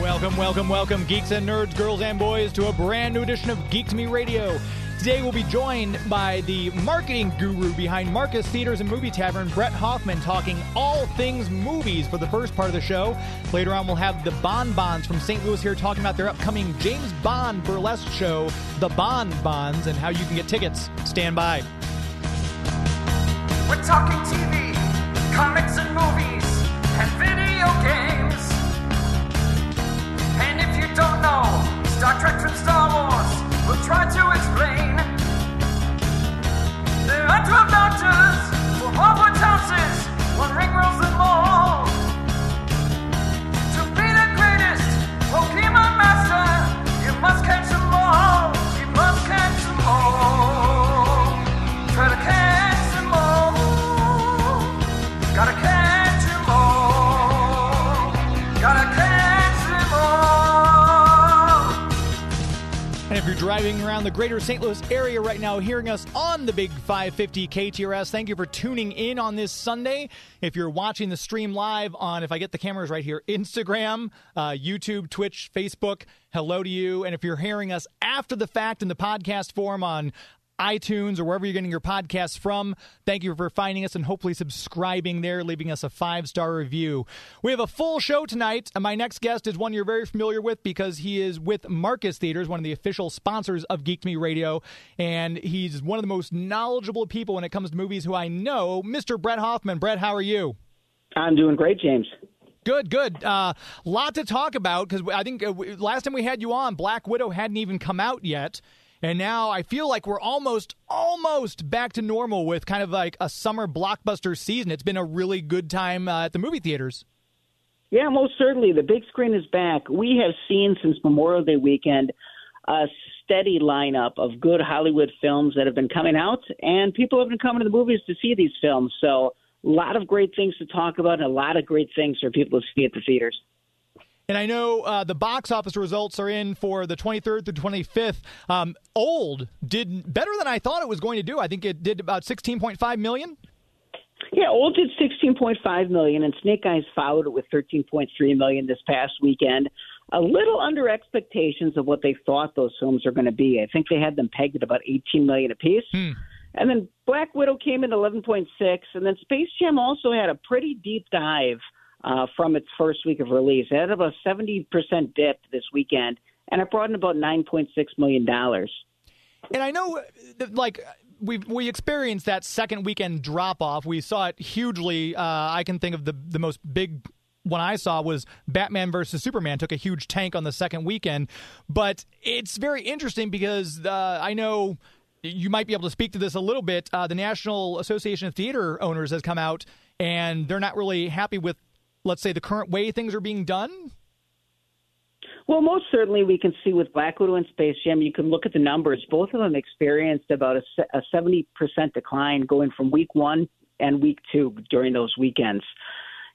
Welcome, welcome, welcome, geeks and nerds, girls and boys, to a brand new edition of Geek Me Radio. Today we'll be joined by the marketing guru behind Marcus Theatres and Movie Tavern, Bret Hoffmann, talking all things movies for the first part of the show. Later on, we'll have the Bon Bons from St. Louis here talking about their upcoming James Bond burlesque show, The Bon Bons, and how you can get tickets. Stand by. We're talking TV, comics and movies, and video games. And if you don't know Star Trek from Star Wars, we'll try to explain. There are 12 doctors four houses, one ring them all. To be the greatest Pokemon master, you must catch driving around the greater St. Louis area right now, hearing us on the Big 550 KTRS, thank you for tuning in on this Sunday. If you're watching the stream live on, if I get the cameras right here, Instagram, uh, YouTube, Twitch, Facebook, hello to you. And if you're hearing us after the fact in the podcast form on iTunes or wherever you're getting your podcasts from. Thank you for finding us and hopefully subscribing there, leaving us a five star review. We have a full show tonight. And my next guest is one you're very familiar with because he is with Marcus Theatres, one of the official sponsors of Geek Me Radio. And he's one of the most knowledgeable people when it comes to movies who I know, Mr. Bret Hoffmann. Bret, how are you? I'm doing great, James. Good, good. A uh, lot to talk about because I think uh, last time we had you on, Black Widow hadn't even come out yet. And now I feel like we're almost, almost back to normal with kind of like a summer blockbuster season. It's been a really good time uh, at the movie theaters. Yeah, most certainly. The big screen is back. We have seen since Memorial Day weekend a steady lineup of good Hollywood films that have been coming out, and people have been coming to the movies to see these films. So, a lot of great things to talk about, and a lot of great things for people to see at the theaters. And I know uh, the box office results are in for the 23rd through 25th. Um, Old did better than I thought it was going to do. I think it did about 16.5 million. Yeah, Old did 16.5 million, and Snake Eyes followed it with 13.3 million this past weekend. A little under expectations of what they thought those films are going to be. I think they had them pegged at about 18 million apiece. Hmm. And then Black Widow came in 11.6, and then Space Jam also had a pretty deep dive uh, from its first week of release. It had about a 70% dip this weekend, and it brought in about $9.6 million. And I know, uh, like, we we experienced that second weekend drop off. We saw it hugely. Uh, I can think of the the most big one I saw was Batman versus Superman took a huge tank on the second weekend. But it's very interesting because uh, I know you might be able to speak to this a little bit. Uh, the National Association of Theater Owners has come out and they're not really happy with, let's say, the current way things are being done. Well, most certainly we can see with Black Widow and Space Jam, you can look at the numbers. Both of them experienced about a, a 70% decline going from week one and week two during those weekends.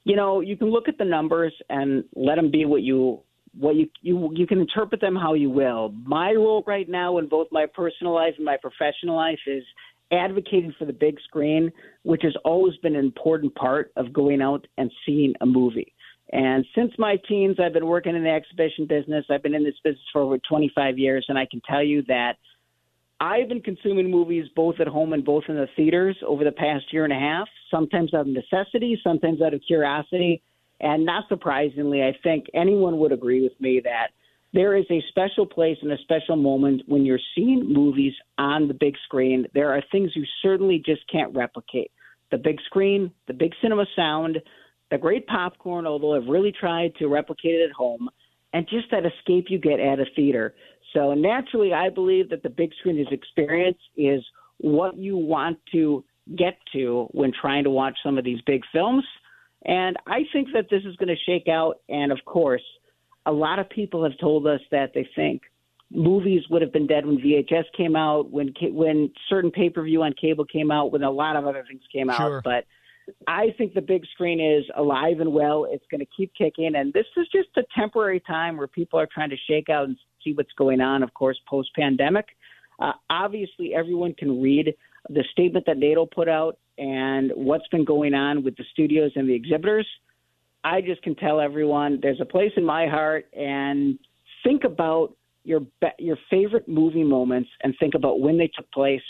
You know, you can look at the numbers and let them be what you what you you you can interpret them how you will. My role right now in both my personal life and my professional life is advocating for the big screen, which has always been an important part of going out and seeing a movie. And since my teens, I've been working in the exhibition business. I've been in this business for over 25 years, and I can tell you that I've been consuming movies both at home and both in the theaters over the past year and a half, sometimes out of necessity, sometimes out of curiosity. And not surprisingly, I think anyone would agree with me that there is a special place and a special moment when you're seeing movies on the big screen. There are things you certainly just can't replicate. The big screen, the big cinema sound, the great popcorn, although I've really tried to replicate it at home, and just that escape you get at a theater. So naturally, I believe that the big screen experience is what you want to get to when trying to watch some of these big films. And I think that this is going to shake out. And of course, a lot of people have told us that they think movies would have been dead when VHS came out, when when certain pay per view on cable came out, when a lot of other things came Sure. out. But I think the big screen is alive and well. It's going to keep kicking, and this is just a temporary time where people are trying to shake out and see what's going on. Of course, post pandemic. Uh, obviously, everyone can read the statement that NATO put out and what's been going on with the studios and the exhibitors. I just can tell everyone there's a place in my heart, and think about your be- your favorite movie moments and think about when they took place.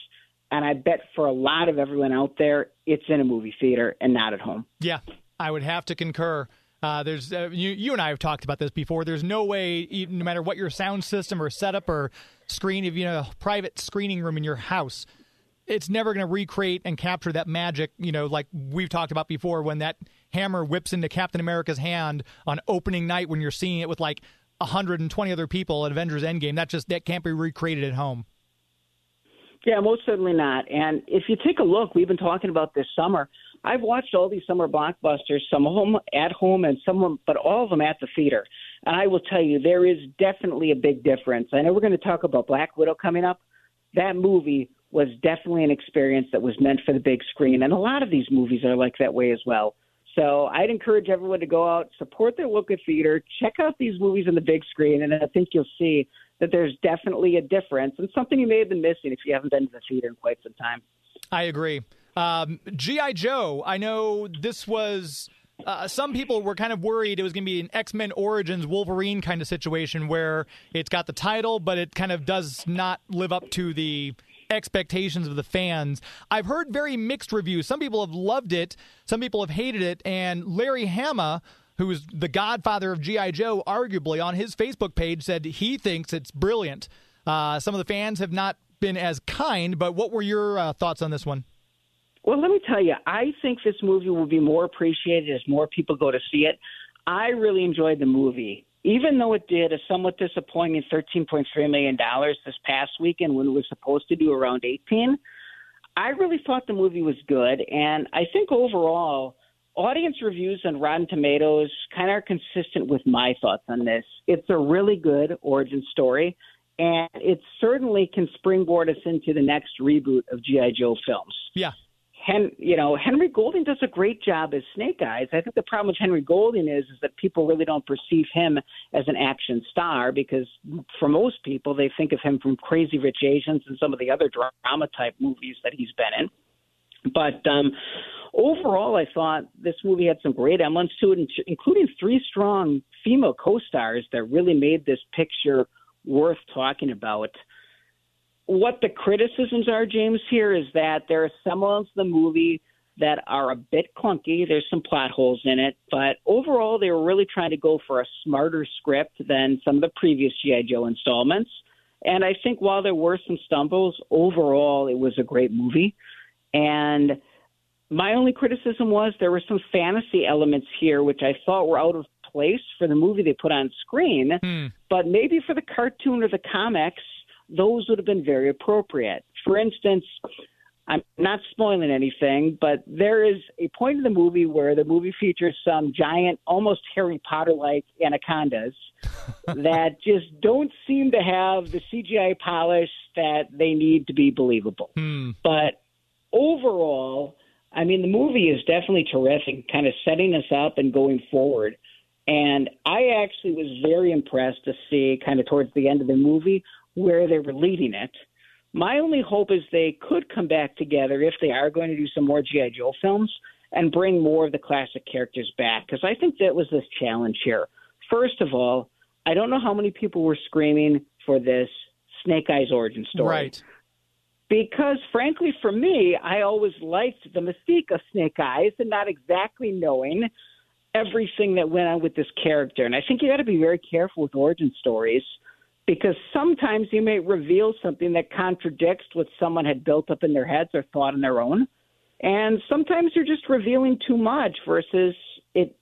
And I bet for a lot of everyone out there, it's in a movie theater and not at home. Yeah, I would have to concur. Uh, there's uh, you, you and I have talked about this before. There's no way, no matter what your sound system or setup or screen, if you know a private screening room in your house, it's never going to recreate and capture that magic. You know, like we've talked about before, when that hammer whips into Captain America's hand on opening night, when you're seeing it with like 120 other people at Avengers Endgame. That just that can't be recreated at home. Yeah, most certainly not. And if you take a look, we've been talking about this summer. I've watched all these summer blockbusters, some of them at home and some but all of them at the theater. And I will tell you, there is definitely a big difference. I know we're going to talk about Black Widow coming up. That movie was definitely an experience that was meant for the big screen. And a lot of these movies are like that way as well. So I'd encourage everyone to go out, support their local theater, check out these movies on the big screen, and I think you'll see that there's definitely a difference and something you may have been missing if you haven't been to the theater in quite some time. I agree. Um, G.I. Joe, I know this was. Uh, some people were kind of worried it was going to be an X Men Origins Wolverine kind of situation where it's got the title, but it kind of does not live up to the expectations of the fans. I've heard very mixed reviews. Some people have loved it, some people have hated it, and Larry Hama who is the godfather of G.I. Joe, arguably on his Facebook page said he thinks it's brilliant. Uh, some of the fans have not been as kind, but what were your uh, thoughts on this one? Well, let me tell you, I think this movie will be more appreciated as more people go to see it. I really enjoyed the movie even though it did a somewhat disappointing $13.3 million this past weekend when it was supposed to do around 18, I really thought the movie was good. And I think overall, audience reviews on Rotten Tomatoes kind of are consistent with my thoughts on this. It's a really good origin story, and it certainly can springboard us into the next reboot of G.I. Joe films. Yeah. Hen, you know, Henry Golding does a great job as Snake Eyes. I think the problem with Henry Golding is is that people really don't perceive him as an action star because for most people they think of him from Crazy Rich Asians and some of the other drama type movies that he's been in. But um, overall, I thought this movie had some great elements to it, including three strong female co-stars that really made this picture worth talking about what the criticisms are, James, here is that there are some elements of the movie that are a bit clunky. There's some plot holes in it, but overall, they were really trying to go for a smarter script than some of the previous G.I. Joe installments. And I think while there were some stumbles, overall, it was a great movie. And my only criticism was there were some fantasy elements here, which I thought were out of place for the movie they put on screen. Hmm. But maybe for the cartoon or the comics, those would have been very appropriate. For instance, I'm not spoiling anything, but there is a point in the movie where the movie features some giant, almost Harry Potter like anacondas that just don't seem to have the CGI polish that they need to be believable. Hmm. But overall, I mean, the movie is definitely terrific, kind of setting us up and going forward. And I actually was very impressed to see, kind of towards the end of the movie, where they were leading it. My only hope is they could come back together if they are going to do some more G.I. Joe films and bring more of the classic characters back, because I think that was this challenge here. First of all, I don't know how many people were screaming for this Snake Eyes origin story. Right. Because, frankly, for me, I always liked the mystique of Snake Eyes and not exactly knowing everything that went on with this character. And I think you got to be very careful with origin stories because sometimes you may reveal something that contradicts what someone had built up in their heads or thought on their own. And sometimes you're just revealing too much versus it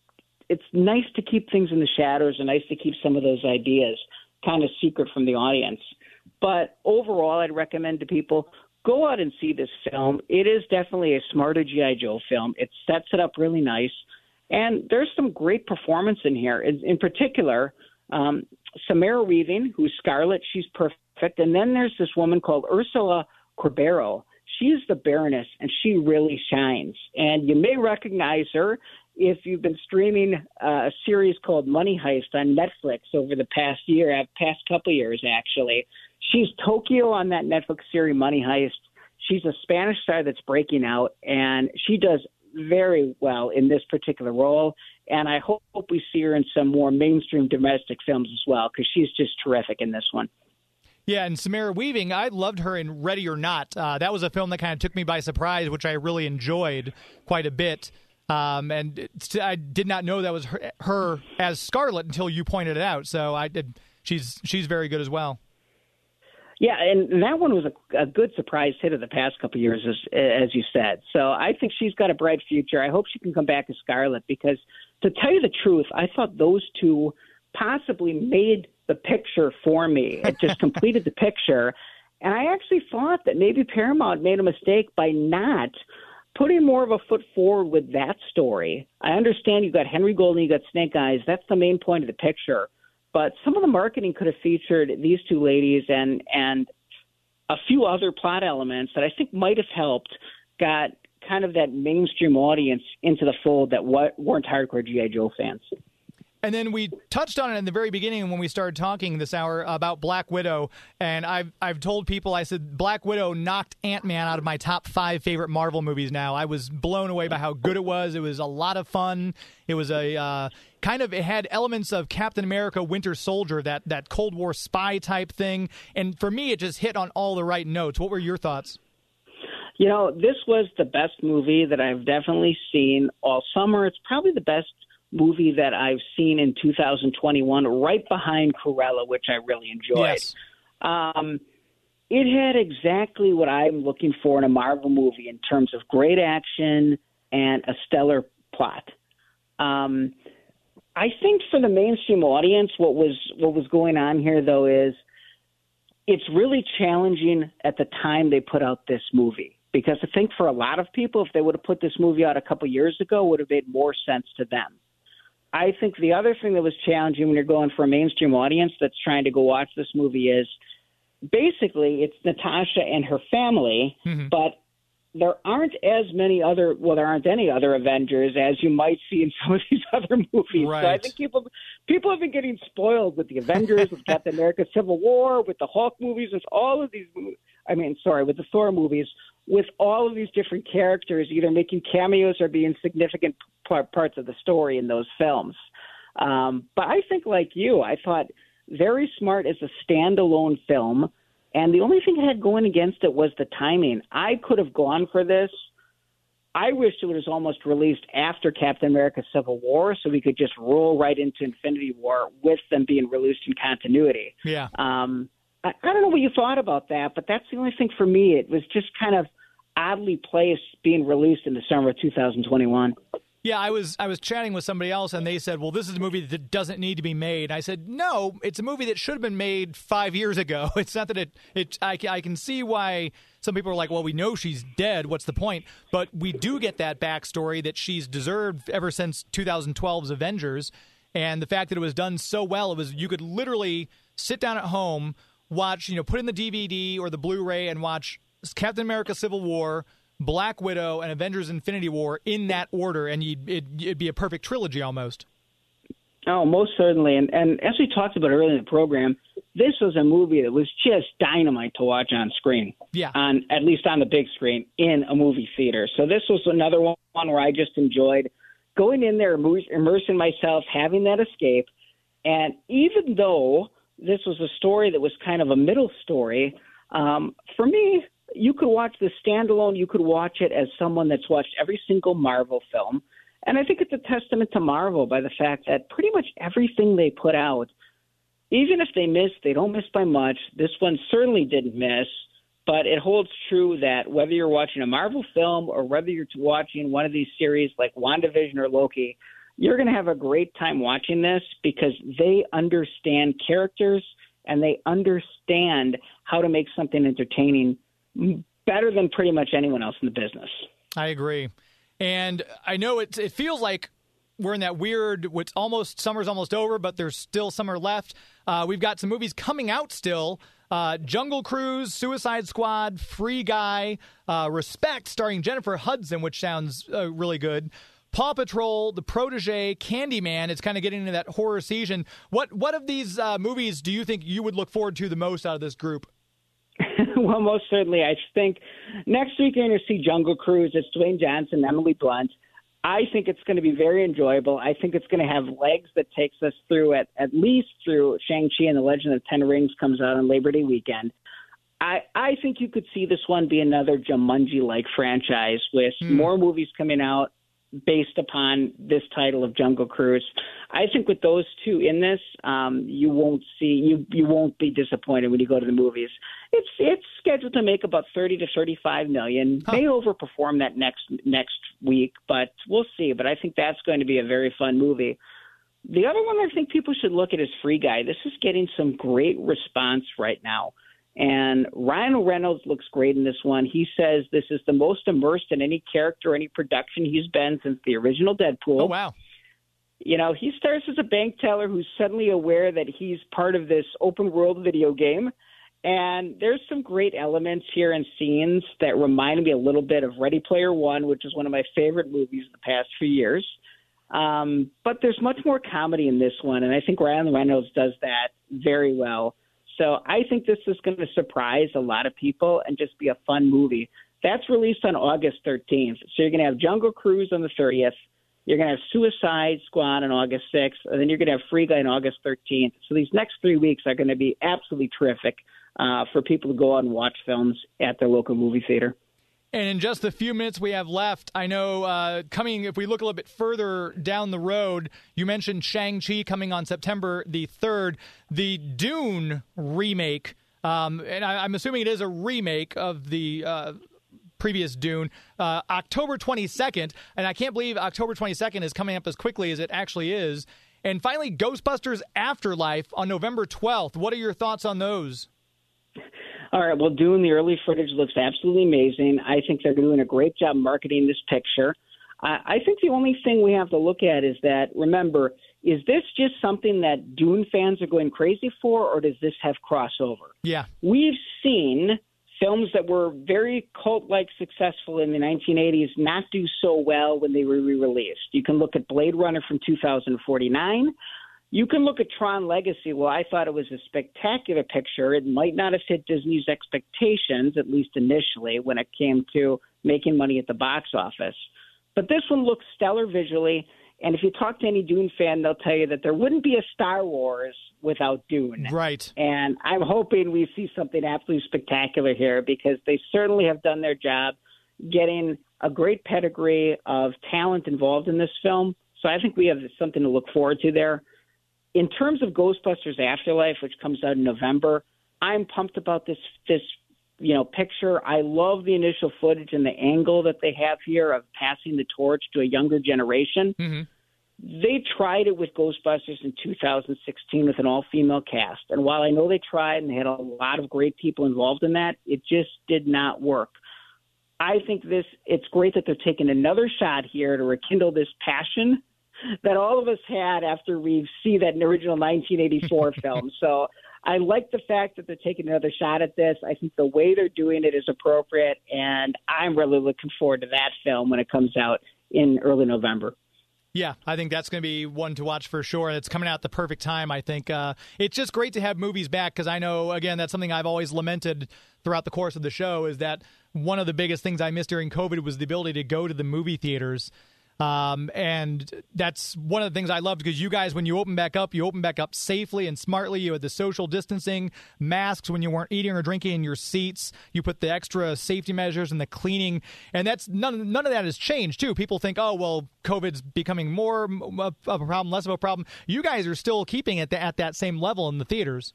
it's nice to keep things in the shadows and nice to keep some of those ideas kind of secret from the audience. But overall, I'd recommend to people go out and see this film. It is definitely a smarter G.I. Joe film. It sets it up really nice. And there's some great performance in here. In, in particular, um, Samara Weaving, who's Scarlet, she's perfect. And then there's this woman called Ursula Corbero. she's the Baroness, and she really shines. And you may recognize her if you've been streaming uh, a series called Money Heist on Netflix over the past year, uh, past couple years actually. She's Tokyo on that Netflix series Money Heist. She's a Spanish star that's breaking out, and she does very well in this particular role. And I hope we see her in some more mainstream domestic films as well because she's just terrific in this one. Yeah, and Samara Weaving, I loved her in Ready or Not. Uh, that was a film that kind of took me by surprise, which I really enjoyed quite a bit. Um, and I did not know that was her, her, as Scarlet until you pointed it out. So I did. She's she's very good as well. Yeah, and that one was a, a good surprise hit of the past couple of years, as as you said. So I think she's got a bright future. I hope she can come back as Scarlet because, to tell you the truth, I thought those two possibly made the picture for me. It just completed the picture, and I actually thought that maybe Paramount made a mistake by not putting more of a foot forward with that story. I understand you've got Henry Golding, you got Snake Eyes. That's the main point of the picture. But some of the marketing could have featured these two ladies and and a few other plot elements that I think might have helped got kind of that mainstream audience into the fold that weren't hardcore GI Joe fans. And then we touched on it in the very beginning when we started talking this hour about Black Widow. And I've I've told people I said Black Widow knocked Ant Man out of my top five favorite Marvel movies. Now I was blown away by how good it was. It was a lot of fun. It was a uh, kind of it had elements of Captain America: Winter Soldier, that that Cold War spy type thing. And for me, it just hit on all the right notes. What were your thoughts? You know, this was the best movie that I've definitely seen all summer. It's probably the best movie that I've seen in 2021, right behind Cruella, which I really enjoyed. Yes. Um, it had exactly what I'm looking for in a Marvel movie in terms of great action and a stellar plot. Um, I think for the mainstream audience, what was what was going on here though is it's really challenging at the time they put out this movie because I think for a lot of people, if they would have put this movie out a couple years ago, it would have made more sense to them. I think the other thing that was challenging when you're going for a mainstream audience that's trying to go watch this movie is basically it's Natasha and her family, mm-hmm. but there aren't as many other well there aren't any other Avengers as you might see in some of these other movies. Right. So I think people people have been getting spoiled with the Avengers, with Captain America Civil War, with the Hulk movies, with all of these I mean sorry, with the Thor movies with all of these different characters either making cameos or being significant parts of the story in those films. Um, but I think, like you, I thought very smart as a standalone film. And the only thing it had going against it was the timing. I could have gone for this. I wish it was almost released after Captain America Civil War so we could just roll right into Infinity War with them being released in continuity. Yeah. Um, I, I don't know what you thought about that, but that's the only thing for me. It was just kind of oddly placed being released in the summer of 2021. Yeah, I was I was chatting with somebody else, and they said, "Well, this is a movie that doesn't need to be made." I said, "No, it's a movie that should have been made five years ago. It's not that it it I, I can see why some people are like, well, we know she's dead. What's the point? But we do get that backstory that she's deserved ever since 2012's Avengers, and the fact that it was done so well, it was you could literally sit down at home, watch, you know, put in the DVD or the Blu-ray, and watch Captain America: Civil War, Black Widow, and Avengers: Infinity War in that order, and you'd, it'd, it'd be a perfect trilogy almost. Oh, most certainly. And and as we talked about earlier in the program, this was a movie that was just dynamite to watch on screen. Yeah. On at least on the big screen in a movie theater. So this was another one where I just enjoyed going in there, immersing myself, having that escape. And even though this was a story that was kind of a middle story, um, for me, you could watch the standalone. You could watch it as someone that's watched every single Marvel film. And I think it's a testament to Marvel by the fact that pretty much everything they put out, even if they miss, they don't miss by much. This one certainly didn't miss, but it holds true that whether you're watching a Marvel film or whether you're watching one of these series like WandaVision or Loki, you're going to have a great time watching this because they understand characters and they understand how to make something entertaining better than pretty much anyone else in the business. I agree. And I know it, it feels like we're in that weird, it's almost, summer's almost over, but there's still summer left. Uh, we've got some movies coming out still. Uh, Jungle Cruise, Suicide Squad, Free Guy, uh, Respect, starring Jennifer Hudson, which sounds uh, really good. Paw Patrol, The Protege, Candyman. It's kind of getting into that horror season. What what of these uh, movies do you think you would look forward to the most out of this group? well, most certainly, I think next week you're going to see Jungle Cruise. It's Dwayne Johnson, Emily Blunt. I think it's going to be very enjoyable. I think it's going to have legs that takes us through at at least through Shang Chi and the Legend of Ten Rings comes out on Labor Day weekend. I I think you could see this one be another Jumanji like franchise with mm. more movies coming out based upon this title of Jungle Cruise. I think with those two in this, um, you won't see you you won't be disappointed when you go to the movies. It's it's scheduled to make about thirty to thirty five million. Huh. May overperform that next next week, but we'll see. But I think that's going to be a very fun movie. The other one I think people should look at is Free Guy. This is getting some great response right now. And Ryan Reynolds looks great in this one. He says this is the most immersed in any character, any production he's been since the original Deadpool. Oh, wow. You know, he starts as a bank teller who's suddenly aware that he's part of this open world video game. And there's some great elements here and scenes that remind me a little bit of Ready Player One, which is one of my favorite movies of the past few years. Um, but there's much more comedy in this one, and I think Ryan Reynolds does that very well. So I think this is going to surprise a lot of people and just be a fun movie. That's released on August 13th. So you're going to have Jungle Cruise on the 30th. You're going to have Suicide Squad on August 6th, and then you're going to have Free Guy on August 13th. So these next three weeks are going to be absolutely terrific uh, for people to go out and watch films at their local movie theater. And in just the few minutes we have left, I know uh, coming, if we look a little bit further down the road, you mentioned Shang-Chi coming on September the 3rd. The Dune remake, um, and I, am assuming it is a remake of the. Uh, previous Dune, uh, October 22nd, and I can't believe October 22nd is coming up as quickly as it actually is. And finally, Ghostbusters Afterlife on November 12th. What are your thoughts on those? All right. Well, doing the early footage looks absolutely amazing. I think they're doing a great job marketing this picture. I think the only thing we have to look at is that, remember, is this just something that Dune fans are going crazy for, or does this have crossover? Yeah. We've seen films that were very cult like successful in the 1980s not do so well when they were re released. You can look at Blade Runner from 2049. You can look at Tron Legacy. Well, I thought it was a spectacular picture. It might not have hit Disney's expectations, at least initially, when it came to making money at the box office. But this one looks stellar visually. And if you talk to any Dune fan, they'll tell you that there wouldn't be a Star Wars without Dune. Right. And I'm hoping we see something absolutely spectacular here because they certainly have done their job getting a great pedigree of talent involved in this film. So I think we have something to look forward to there in terms of Ghostbusters Afterlife, which comes out in November, I'm pumped about this this you know picture. I love the initial footage and the angle that they have here of passing the torch to a younger generation. Mm-hmm. They tried it with Ghostbusters in 2016 with an all female cast, and while I know they tried and they had a lot of great people involved in that, it just did not work. I think this it's great that they're taking another shot here to rekindle this passion that all of us had after we see that original 1984 film. So I like the fact that they're taking another shot at this. I think the way they're doing it is appropriate, and I'm really looking forward to that film when it comes out in early November. Yeah, I think that's going to be one to watch for sure. It's coming out at the perfect time. I think uh, it's just great to have movies back because I know, again, that's something I've always lamented throughout the course of the show is that one of the biggest things I missed during COVID was the ability to go to the movie theaters um, and that's one of the things I loved because you guys, when you open back up, you open back up safely and smartly. You had the social distancing, masks when you weren't eating or drinking in your seats. You put the extra safety measures and the cleaning, and that's none. None of that has changed too. People think, oh well, COVID's becoming more of a problem, less of a problem. You guys are still keeping it at that same level in the theaters.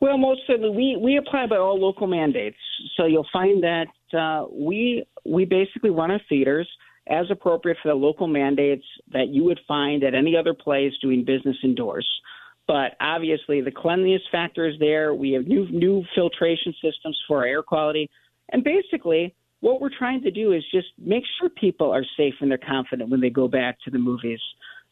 Well, most certainly, we we apply by all local mandates. So you'll find that uh, we we basically run our theaters as appropriate for the local mandates that you would find at any other place doing business indoors. But obviously, the cleanliness factor is there. We have new new filtration systems for air quality, and basically, what we're trying to do is just make sure people are safe and they're confident when they go back to the movies.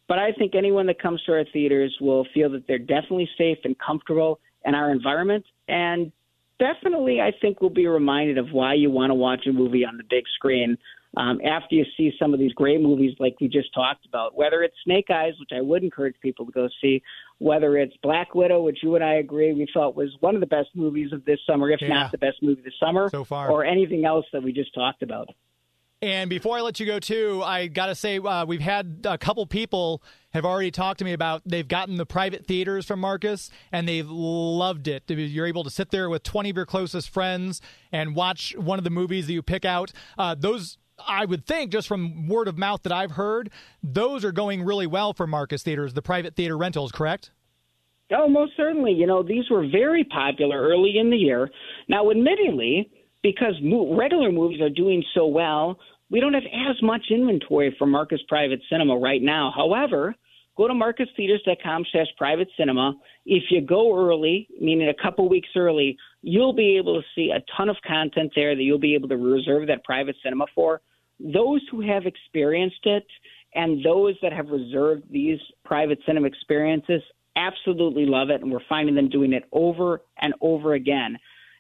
But I think anyone that comes to our theaters will feel that they're definitely safe and comfortable in our environment. And definitely, I think we'll be reminded of why you want to watch a movie on the big screen um, after you see some of these great movies like we just talked about, whether it's Snake Eyes, which I would encourage people to go see, whether it's Black Widow, which you and I agree we thought was one of the best movies of this summer, if Yeah. not the best movie this summer, So far. or anything else that we just talked about. And before I let you go, too, I got to say uh, we've had a couple people have already talked to me about they've gotten the private theaters from Marcus and they've loved it. You're able to sit there with 20 of your closest friends and watch one of the movies that you pick out. Uh, those. I would think, just from word of mouth that I've heard, those are going really well for Marcus Theatres, the private theater rentals, correct? Oh, most certainly. You know, these were very popular early in the year. Now, admittedly, because regular movies are doing so well, we don't have as much inventory for Marcus Private Cinema right now. However, go to marcustheatres.com slash private cinema. If you go early, meaning a couple weeks early, you'll be able to see a ton of content there that you'll be able to reserve that private cinema for. Those who have experienced it and those that have reserved these private cinema experiences absolutely love it, and we're finding them doing it over and over again.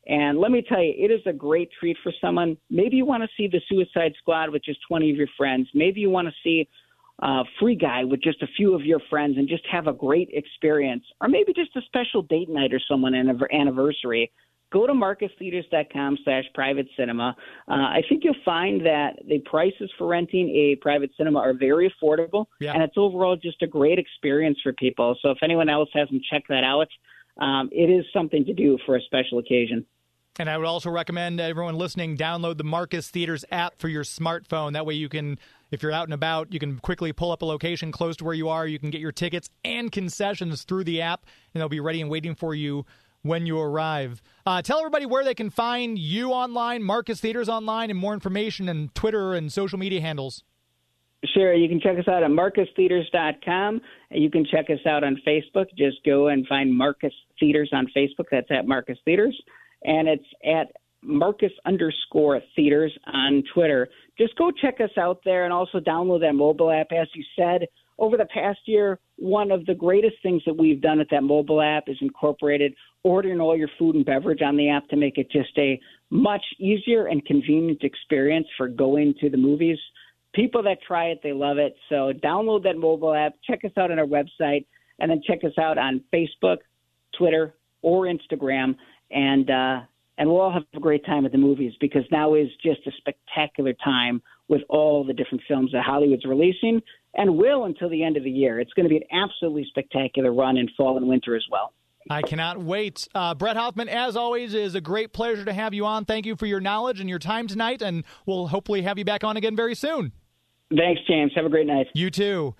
And let me tell you, it is a great treat for someone. Maybe you want to see the Suicide Squad with just 20 of your friends. Maybe you want to see uh, Free Guy with just a few of your friends and just have a great experience. Or maybe just a special date night or someone an anniversary. Go to marcustheatres.com slash private cinema. Uh, I think you'll find that the prices for renting a private cinema are very affordable, Yeah. and it's overall just a great experience for people. So if anyone else hasn't checked that out, um, it is something to do for a special occasion. And I would also recommend everyone listening download the Marcus Theatres app for your smartphone. That way you can, if you're out and about, you can quickly pull up a location close to where you are. You can get your tickets and concessions through the app, and they'll be ready and waiting for you when you arrive. Uh, tell everybody where they can find you online, Marcus Theatres online, and more information and Twitter and social media handles. Sure. You can check us out at marcustheatres.com. You can check us out on Facebook. Just go and find Marcus Theatres on Facebook. That's at Marcus Theatres. And it's at Marcus underscore theatres on Twitter. Just go check us out there and also download that mobile app. As you said, over the past year, one of the greatest things that we've done at that mobile app is incorporated ordering all your food and beverage on the app to make it just a much easier and convenient experience for going to the movies. People that try it, they love it. So download that mobile app, check us out on our website, and then check us out on Facebook, Twitter, or Instagram, and uh, and we'll all have a great time at the movies because now is just a spectacular time with all the different films that Hollywood's releasing and will until the end of the year. It's going to be an absolutely spectacular run in fall and winter as well. I cannot wait. Uh, Bret Hoffmann, as always, is a great pleasure to have you on. Thank you for your knowledge and your time tonight, and we'll hopefully have you back on again very soon. Thanks, James. Have a great night. You too.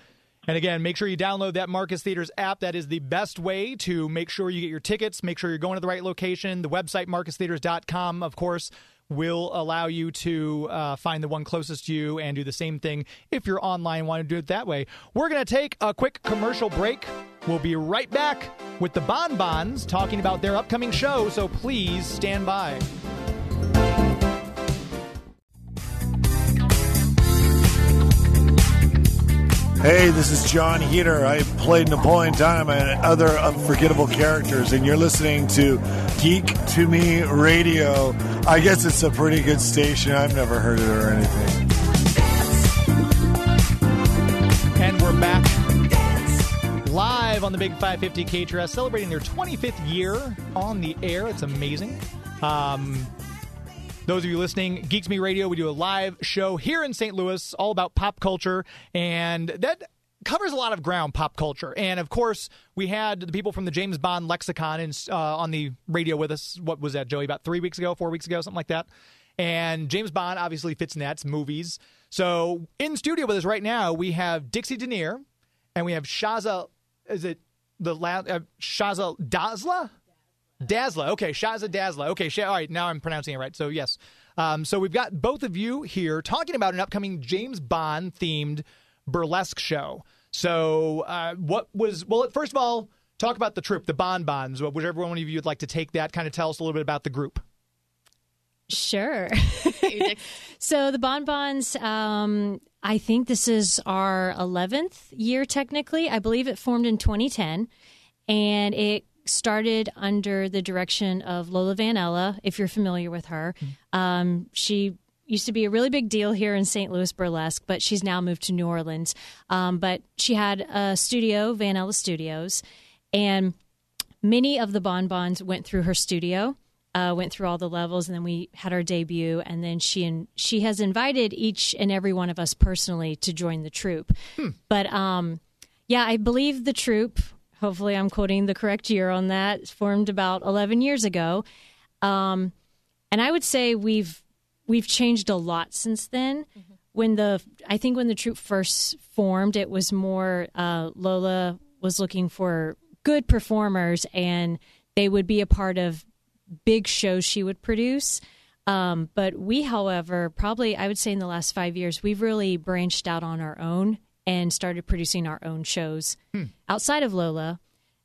And again, make sure you download that Marcus Theatres app. That is the best way to make sure you get your tickets, make sure you're going to the right location. The website, marcustheatres.com, of course, will allow you to uh, find the one closest to you and do the same thing if you're online want to do it that way. We're going to take a quick commercial break. We'll be right back with the Bonbons talking about their upcoming show, so please stand by. Hey, this is Jon Heder. I played Napoleon Dynamite and other unforgettable characters, and you're listening to Geek to Me Radio. I guess it's a pretty good station. I've never heard it or anything. And we're back live on the Big 550 KTRS, celebrating their 25th year on the air. It's amazing. Um, those of you listening, Geeks Me Radio, we do a live show here in St. Louis, all about pop culture, and that covers a lot of ground, pop culture. And of course, we had the people from the James Bond lexicon in, uh, on the radio with us. What was that, Joey? About three weeks ago, four weeks ago, something like that. And James Bond obviously fits in that. Movies. So in studio with us right now, we have Dixie Denier, and we have Shazza. Is it the la- uh, Shazza Dazzla? Dazzla. Okay, Shazza Dazzla. Okay, Sha- all right, now I'm pronouncing it right. So, yes. Um, so, we've got both of you here talking about an upcoming James Bond themed burlesque show. So, uh, what was, well, first of all, talk about the troupe, the Bon Bons, whichever one of you would like to take that, kind of tell us a little bit about the group. Sure. so the Bonbons, um, I think this is our 11th year technically. I believe it formed in 2010 and it started under the direction of Lola van Ella, if you're familiar with her. Um, she used to be a really big deal here in St. Louis Burlesque, but she's now moved to New Orleans. Um, but she had a studio, van Ella Studios, and many of the bonbons went through her studio. Uh, went through all the levels, and then we had our debut. And then she and she has invited each and every one of us personally to join the troupe. But um, yeah, I believe the troupe. Hopefully, I'm quoting the correct year on that. It's formed about 11 years ago, um, and I would say we've we've changed a lot since then. When the I think when the troupe first formed, it was more uh, Lola was looking for good performers, and they would be a part of big shows she would produce. Um, but we, however, probably I would say in the last five years, we've really branched out on our own and started producing our own shows outside of Lola.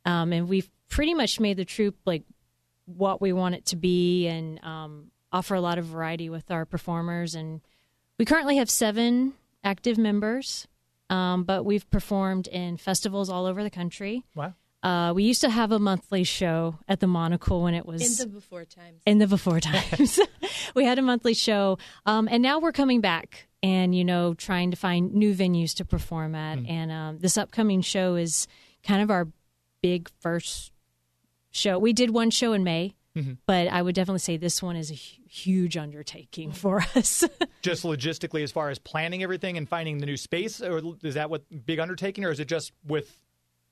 Um, and we've pretty much made the troupe like what we want it to be and um, offer a lot of variety with our performers. And we currently have seven active members, um, but we've performed in festivals all over the country. Wow. Uh, we used to have a monthly show at the Monocle when it was In the before times. in the before times. we had a monthly show, um, and now we're coming back and you know trying to find new venues to perform at. And um, this upcoming show is kind of our big first show. We did one show in May, but I would definitely say this one is a hu- huge undertaking for us. Just logistically, as far as planning everything and finding the new space, or is that what big undertaking, or is it just with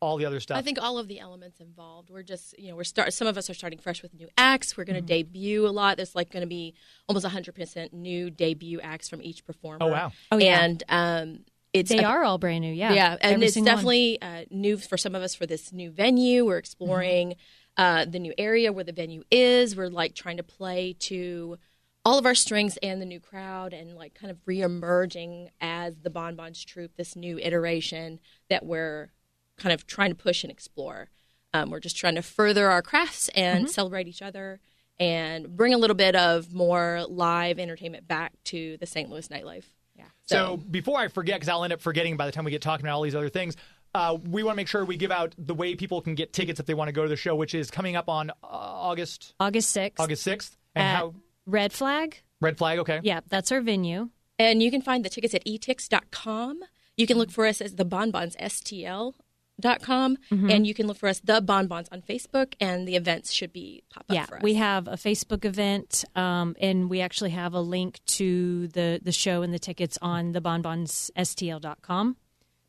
all the other stuff? I think all of the elements involved. We're just, you know, we're start. Some of us are starting fresh with new acts. We're going to debut a lot. There's like going to be almost 100 percent new debut acts from each performer. Oh, wow. Oh, yeah. And um, it's they are all brand new, yeah. yeah, and Every it's definitely uh, new for some of us for this new venue. We're exploring Mm-hmm. uh, the new area where the venue is. We're like trying to play to all of our strengths and the new crowd, and like kind of reemerging as the Bonbons troupe, this new iteration that we're kind of trying to push and explore. Um, we're just trying to further our crafts and Mm-hmm. celebrate each other. And bring a little bit of more live entertainment back to the St. Louis nightlife. Yeah. So before I forget, because I'll end up forgetting by the time we get talking about all these other things, uh, we want to make sure we give out the way people can get tickets if they want to go to the show, which is coming up on uh, August August 6th. August sixth. And at how Red Flag. red flag? Okay. Yeah, that's our venue. And you can find the tickets at etix.com. You can look for us as the Bonbons STL. Dot com Mm-hmm. and you can look for us the bonbons on facebook and the events should be pop up Yeah, for us we have a Facebook event, um, and we actually have a link to the the show and the tickets on the bonbons bonbonsstl.com.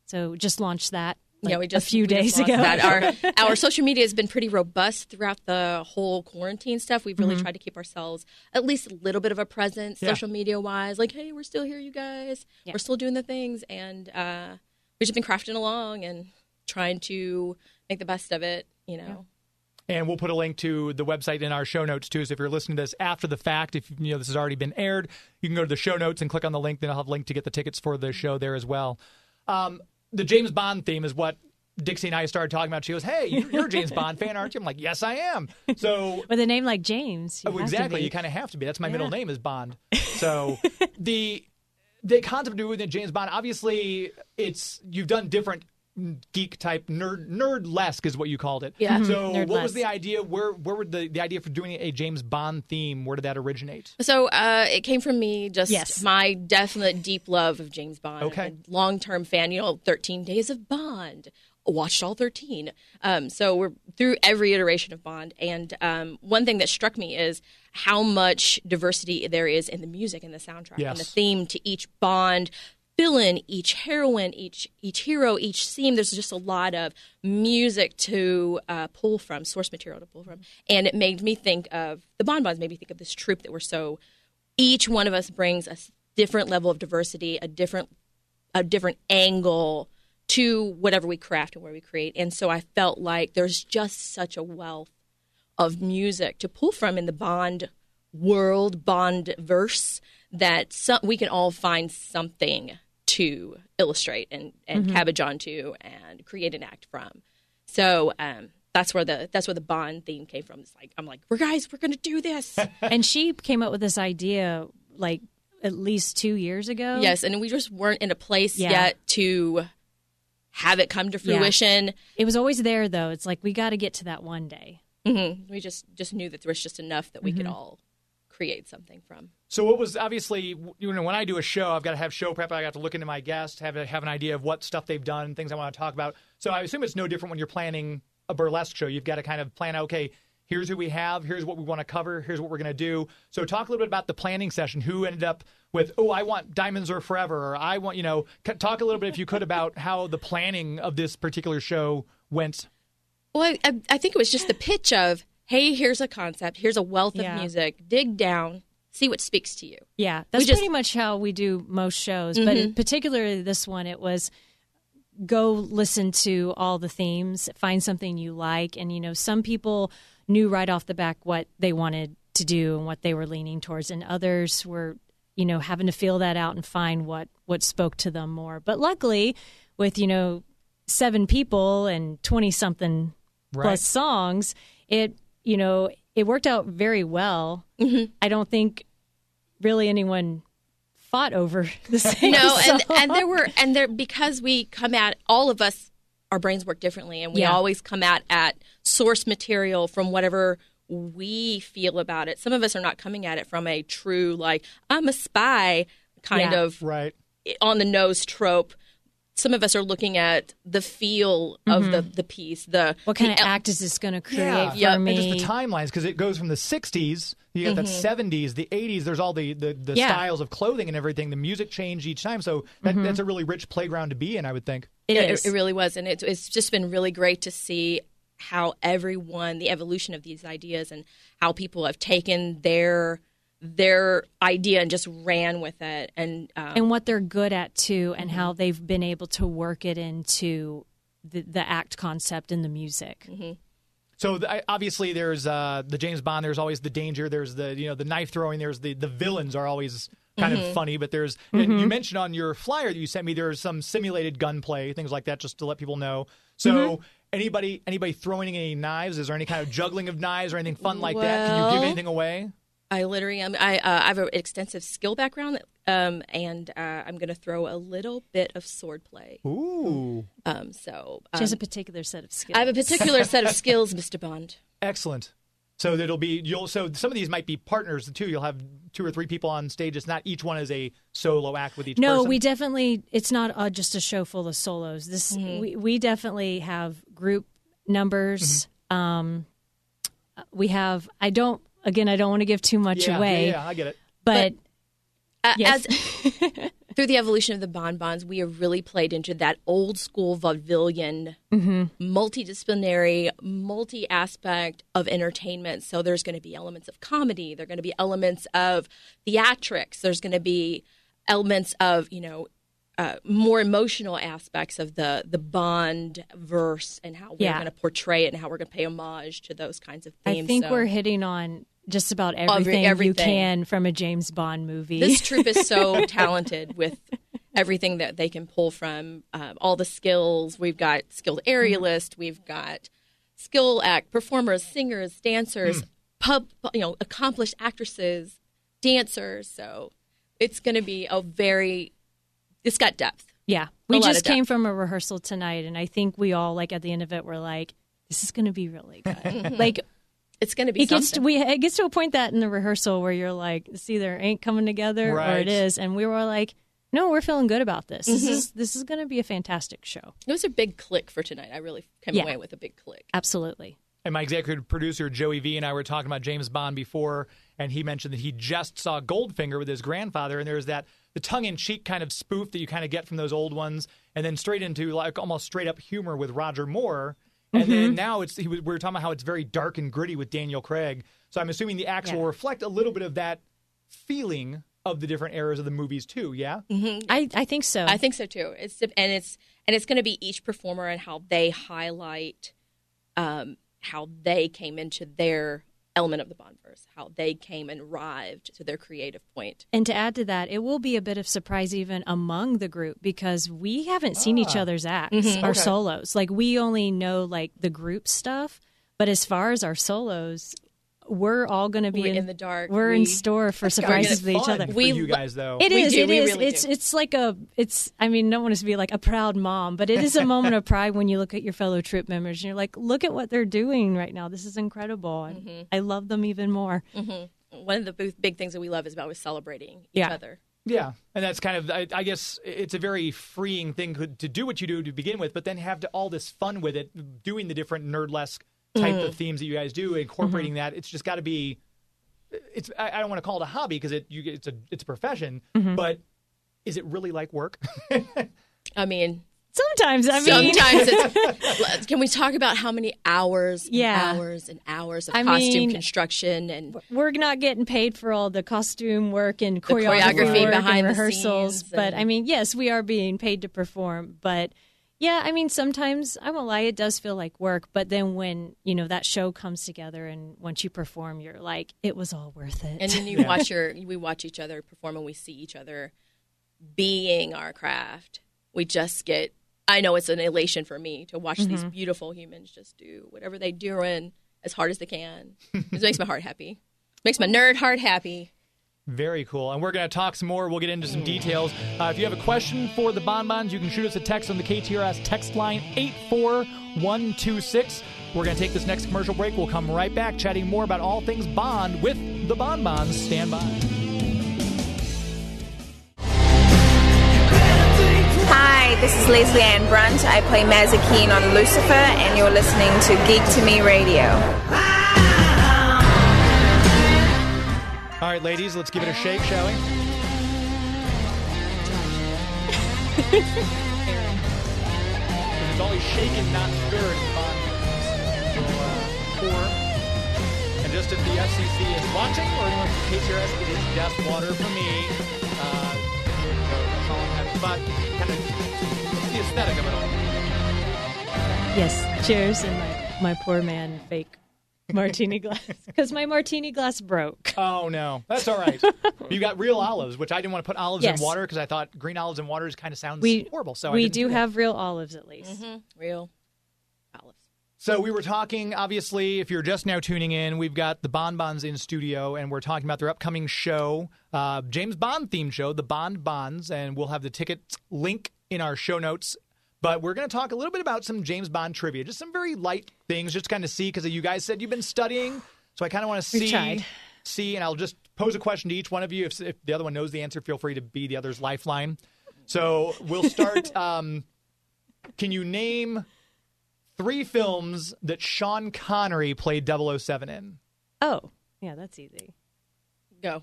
So just launched that. yeah, we just a few days ago. that. Our our social media has been pretty robust throughout the whole quarantine stuff. We've Mm-hmm. really tried to keep ourselves at least a little bit of a presence, Yeah. social media wise. Like, hey, we're still here, you guys. Yeah. We're still doing the things, and uh, we've just been crafting along and trying to make the best of it. You know. And we'll put a link to the website in our show notes too. So if you're listening to this after the fact, if you know this has already been aired, you can go to the show notes and click on the link. Then I'll have a link to get the tickets for the show there as well. Um, the James Bond theme is what Dixie and I started talking about. She goes, "Hey, you're, a James Bond fan, aren't you?" I'm like, "Yes, I am." So With a name like James. you Oh, exactly. You kind of have to be. That's my middle name is Bond. So the the concept of doing the James Bond, obviously, it's you've done different geek type nerd nerd lesque is what you called it. Yeah. So what was the idea? Where where would the the idea for doing a James Bond theme? Where did that originate? So uh, it came from me, just Yes. my definite deep love of James Bond. Okay. Long term fan, you know, 13 Days of Bond. Watched all 13. Um, so we're through every iteration of Bond. And um, one thing that struck me is how much diversity there is in the music and the soundtrack and the theme to each Bond villain, each heroine, each each hero, each theme. There's just a lot of music to uh, pull from, source material to pull from, and it made me think of the bonbons. Made me think of this troupe that we're so. Each one of us brings a different level of diversity, a different a different angle to whatever we craft and where we create. And so I felt like there's just such a wealth of music to pull from in the Bond world, Bond verse, that some, we can all find something to illustrate and, and cabbage onto and create an act from. So um, that's where the that's where the Bond theme came from. It's like I'm like, we're guys, we're gonna do this. and she came up with this idea like at least two years ago. yes, and we just weren't in a place Yeah. yet to have it come to Yeah. fruition. It was always there though. It's like we got to get to that one day. hmm We just just knew that there was just enough that we Mm-hmm. could all create something from. So what was obviously you know when I do a show, I've got to have show prep. I got to look into my guests, have a, have an idea of what stuff they've done, things I want to talk about. So I assume it's no different when you're planning a burlesque show. You've got to kind of plan out. Okay, here's who we have. Here's what we want to cover. Here's what we're going to do. So talk a little bit about the planning session. Who ended up with? Oh, I want diamonds are forever. Or I want you know. Talk a little bit if you could about how the planning of this particular show went. Well, I, I, I think it was just the pitch of, hey, here's a concept, here's a wealth of music, dig down, see what speaks to you. Yeah, that's just- pretty much how we do most shows. But mm-hmm. particularly this one, it was go listen to all the themes, find something you like, and you know, some people knew right off the back what they wanted to do and what they were leaning towards, and others were, you know, having to feel that out and find what what spoke to them more. But luckily, with you know seven people and twenty something Right. plus songs, it you know it worked out very well. Mm-hmm. I don't think really anyone fought over the same. No, and and there were and there because we come at all of us, our brains work differently, and we Yeah. always come at at source material from whatever we feel about it. Some of us are not coming at it from a true like I'm a spy kind Yeah. of Right. on the nose trope. Some of us are looking at the feel of the the piece, the Mm-hmm. what kind the of act is this going to create Yeah, for Yep. me? and just the timelines because it goes from the '60s, you got that '70s, the '80s. There's all the the, the Yeah. styles of clothing and everything. The music changed each time, so that, that's a really rich playground to be in. I would think. It Yeah, is. It, really was, and it, it's just been really great to see how everyone, the evolution of these ideas, and how people have taken their their idea and just ran with it. And, um, and what they're good at too, and Mm-hmm. how they've been able to work it into the, the act concept and the music. Mm-hmm. So the, obviously, there's uh, the James Bond. There's always the danger. There's the you know the knife throwing. There's the the villains are always kind Mm-hmm. of funny, but there's and you mentioned on your flyer that you sent me there's some simulated gunplay, things like that, just to let people know. So. Mm-hmm. Anybody, anybody throwing any knives? Is there any kind of juggling of knives or anything fun like that? Can you give anything away? I literally am. I, uh, I have an extensive skill background, um, and uh, I'm going to throw a little bit of swordplay. Ooh, Um, so She has um, a particular set of skills. I have a particular set of skills, Mr. Bond. excellent. So it'll be you'll. So some of these might be partners too. You'll have two or three people on stage. It's not each one is a solo act with each. Person. No, person. we definitely. It's not uh, just a show full of solos. This Mm-hmm. we we definitely have group numbers. Mm-hmm. Um, we have. I don't. Again, I don't want to give too much yeah, away, Yeah, yeah, I get it. but Uh, Yes. As through the evolution of the bonbons, we have really played into that old school vaudevillian, multidisciplinary, multi aspect of entertainment. So there's going to be elements of comedy. There are going to be elements of theatrics. There's going to be elements of you know. Uh, more emotional aspects of the the Bond verse and how we're Yeah. going to portray it and how we're going to pay homage to those kinds of themes. I think So we're hitting on just about everything, you everything. can from a James Bond movie. this troupe is so talented with everything that they can pull from um, all the skills. We've got skilled aerialist, we've got skill act performers, singers, dancers, pub, you know, accomplished actresses, dancers. So it's going to be a very. It's got depth. yeah, we just came from a rehearsal tonight, and I think we all like at the end of it, we're like, "This is going to be really good." like It's going to be it gets to, we it gets to a point that in the rehearsal where you're like, "This either ain't coming together or it is," and we were like, "No, we're feeling good about this. This Mm-hmm. is this is going to be a fantastic show." it was a big click for tonight. I really came Yeah. away with a big click. Absolutely. And my executive producer Joey V and I were talking about James Bond before, and he mentioned that he just saw Goldfinger with his grandfather, and there's that the tongue-in-cheek kind of spoof that you kind of get from those old ones, and then straight into like almost straight up humor with Roger Moore, and Mm-hmm. then now it's he, was- we were talking about how it's very dark and gritty with Daniel Craig. So I'm assuming the acts will reflect a little bit of that feeling of the different eras of the movies too. Yeah. I I think so. I think so too. It's and it's and it's going to be each performer and how they highlight um, how they came into their element of the Bondverse, how they came and arrived to their creative point. And to add to that, it will be a bit of surprise even among the group because we haven't seen each other's acts Mm-hmm. or Okay. solos. Like we only know like the group stuff, but as far as our solos, we're all going to be We're in the dark. We're in store for surprises with each fun other. For We you lo- guys, though. It We is. do, It we is. really it's do. it's like a. It's. I mean, no one is to be like a proud mom, but it is a moment of pride when you look at your fellow troop members and you're like, look at what they're doing right now. This is incredible. And Mm-hmm. I love them even more. One of the big- big things that we love is about celebrating each Yeah. other. Yeah, and that's kind of I, I guess it's a very freeing thing to to do what you do to begin with, but then have to, all this fun with it, doing the different nerdlesque type Mm-hmm. of themes that you guys do, incorporating that. It's just got to be. It's I, I don't want to call it a hobby because it you it's a it's a profession, Mm-hmm. but is it really like work? I mean, Sometimes, I mean, sometimes it's. Can we talk about how many hours, and Yeah. hours and hours of I costume mean- construction and we're not getting paid for all the costume work and choreography, choreography work behind and the rehearsals. scenes But and- I mean, yes, we are being paid to perform. But yeah, I mean, sometimes I won't lie, it does feel like work. But then when you know that show comes together and once you perform, you're like, it was all worth it. and then you watch your we watch each other perform and we see each other being our craft. We just get. I know it's an elation for me to watch these mm-hmm. beautiful humans just do whatever they doing as hard as they can. it makes my heart happy. Makes my nerd heart happy. Very cool. And we're going to talk some more. We'll get into some details. Uh, if you have a question for the bonbons, you can shoot us a text on the KTRS text line 84126. We're going to take this next commercial break. We'll come right back chatting more about all things Bond with the bonbons. Stand by. Hi, this is Lesley-Ann Brandt. I play Mazikeen on Lucifer, and you're listening to Geek to Me Radio. All right, ladies, let's give it a shake, shall we? It's always shaken, not stirred. So, uh. And just if the FCC is watching, or anyone from KTRS, it is just water for me. Uh. But kind of the aesthetic of it all. yes, cheers, and my my poor man fake martini glass because my martini glass broke. Oh no, that's all right. you got real olives, which I didn't want to put olives Yes. in water because I thought green olives in water is kind of sounds We horrible. So I we didn't do that. have real olives at least. Real olives. So we were talking, obviously, if you're just now tuning in, we've got the Bonbons in studio, and we're talking about their upcoming show, uh, James Bond themed show, the Bond Bons, and we'll have the tickets link in our show notes. But we're going to talk a little bit about some James Bond trivia, just some very light things, just kind of see because you guys said you've been studying, so I kind of want to see, see, and I'll just pose a question to each one of you. If, if the other one knows the answer, feel free to be the other's lifeline. So we'll start. um, can you name three films that Sean Connery played 007 in? Oh, yeah, that's easy. Go.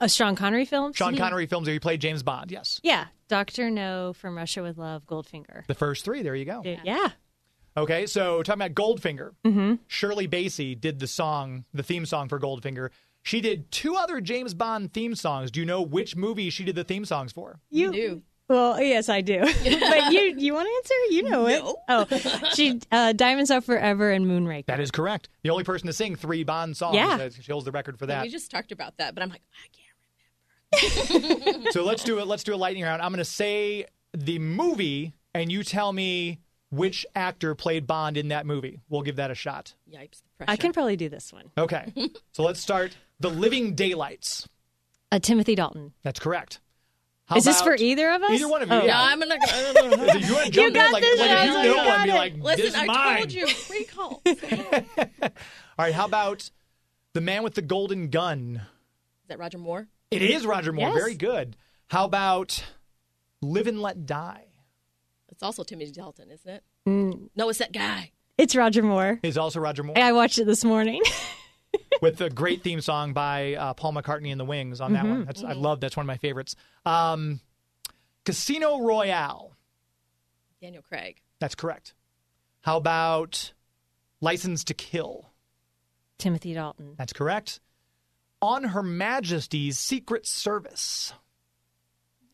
A Sean Connery film? Sean Connery films where he played James Bond. Yes. Yeah, Doctor No, From Russia with Love, Goldfinger. The first three. There you go. Yeah. Okay, so talking about Goldfinger, mm-hmm. Shirley Bassey did the song, the theme song for Goldfinger. She did two other James Bond theme songs. Do you know which movie she did the theme songs for? You do. Well, yes, I do. but you you want to answer? You know it. Oh, she uh, Diamonds Are Forever and Moonraker. That is correct. The only person to sing three Bond songs. Yeah. She holds the record for that. We just talked about that, but I'm like, I can't. Remember. so let's do it. Let's do a lightning round. I'm going to say the movie, and you tell me which actor played Bond in that movie. We'll give that a shot. Yipes. The pressure. I can probably do this one. Okay. so let's start. The Living Daylights. Uh, Timothy Dalton. That's correct. How Is this for either of us? Either one of you. Oh. Yeah. I'm not gonna. If you want to jump in, got like, this, like if you you know, got and be like, Listen, this is I mine. told you. Recall. All right. How about the Man with the Golden Gun? Is that Roger Moore? It is Roger Moore. Yes. Very good. How about Live and Let Die? It's also Timothy Dalton, isn't it? Mm. No, it's that guy. It's Roger Moore. Is also Roger Moore. I watched it this morning. with a great theme song by uh, Paul McCartney and the Wings on that one. That's I love. That's one of my favorites. Um, Casino Royale. Daniel Craig. That's correct. How about License to Kill? Timothy Dalton. That's correct. On Her Majesty's Secret Service.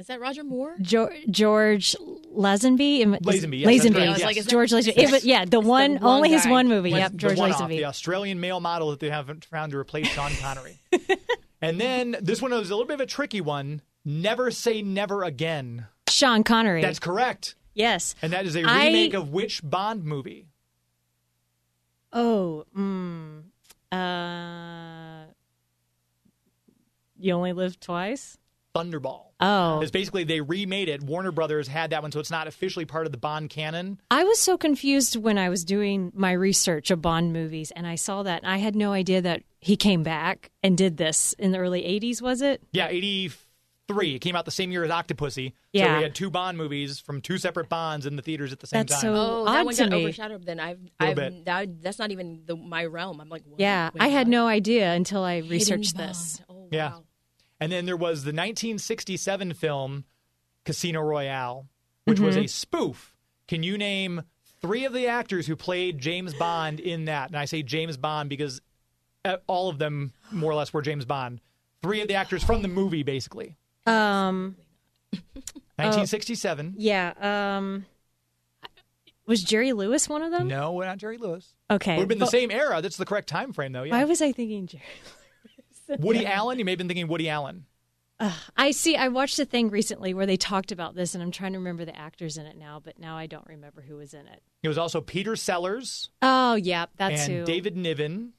Is that Roger Moore? Jo- George Lazenby. Am- is- Lazenby, yes, Lazenby. right, I like, that- George Lazenby. is It was- yeah, the it's the one, one only his one movie. What's Yep, George one-off, Lazenby. the Australian male model that they haven't found to replace Sean Connery. and then this one was a little bit of a tricky one. Never Say Never Again. Sean Connery. That's correct. yes. And that is a remake of which Bond movie? Oh, mm, Uh, you only live twice. Thunderball. Oh, It's basically they remade it. Warner Brothers had that one, so it's not officially part of the Bond canon. I was so confused when I was doing my research of Bond movies, and I saw that, and I had no idea that he came back and did this in the early '80s. Was it? Yeah, eighty three. It came out the same year as Octopussy. So Yeah. we had two Bond movies from two separate Bonds in the theaters at the same That's time. so- Oh, odd that one to got me. overshadowed. Then I've, Little I've bit. that, that's not even the, my realm. I'm like, what? Yeah, Wait, I had what? no idea until I Hidden researched this. Bond. Oh, Yeah. And then there was the 1967 film Casino Royale, which Mm-hmm. was a spoof. Can you name three of the actors who played James Bond in that? And I say James Bond because uh, all of them more or less were James Bond. Three of the actors from the movie, basically. Um, 1967. yeah. Um, was Jerry Lewis one of them? No, not Jerry Lewis. Okay, Would have been the same era. That's the correct time frame, though. Yeah. Why was I thinking Jerry? Woody Allen. You may have been thinking Woody Allen. I see. I watched a thing recently where they talked about this, and I'm trying to remember the actors in it now, but now I don't remember who was in it. It was also Peter Sellers Oh, yeah, that's and who. David Niven.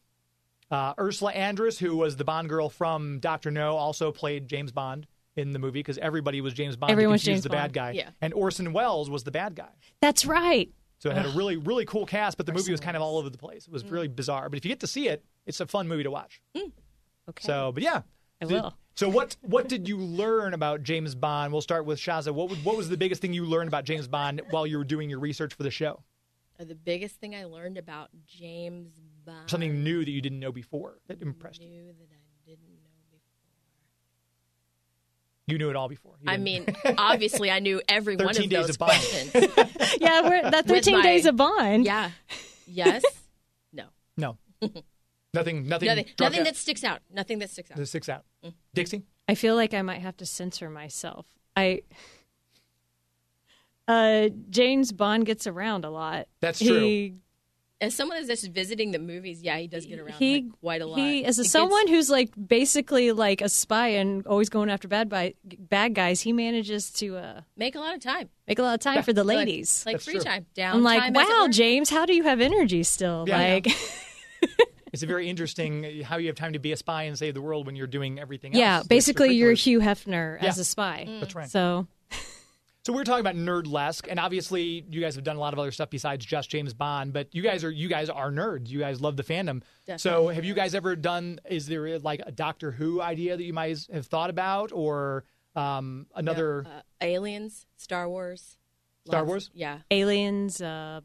Uh, Ursula Andress, who was the Bond girl from Doctor No, also played James Bond in the movie because everybody was James Bond. to Everyone's confuse James the Bond. bad guy. Yeah. And Orson Welles was the bad guy. That's right. So it had a really, really cool cast, but the movie was kind of all over the place. It was Mm. really bizarre. But if you get to see it, it's a fun movie to watch. Okay. So, but yeah. I So- will. So what what did you learn about James Bond? We'll start with Shazza. What would- what was the biggest thing you learned about James Bond while you were doing your research for the show? Uh, The biggest thing I learned about James Bond. Something new that you didn't know before that impressed you. that I didn't know before. You knew it all before. I mean, obviously, I knew every one of 13 days those of Bond. questions. yeah, we're, that 13 my- days of Bond. yeah. Yes. No. no, nothing, nothing, Nothing. Nothing that sticks out. Nothing that sticks out. that sticks out. Mm. Dixie, I feel like I might have to censor myself. I. Uh, James Bond gets around a lot. That's He, As someone that's just visiting the movies, yeah, he does get around he like, quite a lot. He, as a, It gets- someone who's like basically like a spy and always going after bad by, bad guys, he manages to uh, make a lot of time, make a lot of time for the ladies. like, That's free true. time, down. I'm like, time, wow. James, how do you have energy still? Yeah. like, it's a very interesting how you have time to be a spy and save the world when you're doing everything yeah, else. the basically you're. Hugh Hefner as a spy. That's right. So So we're talking about nerdlesque, and obviously you guys have done a lot of other stuff besides just James Bond. But you guys are you guys are nerds. You guys love the fandom. So have you guys ever done? Is there like a Doctor Who idea that you might have thought about, or um, another Uh, aliens, Star Wars, Star Wars? Yeah, aliens, uh,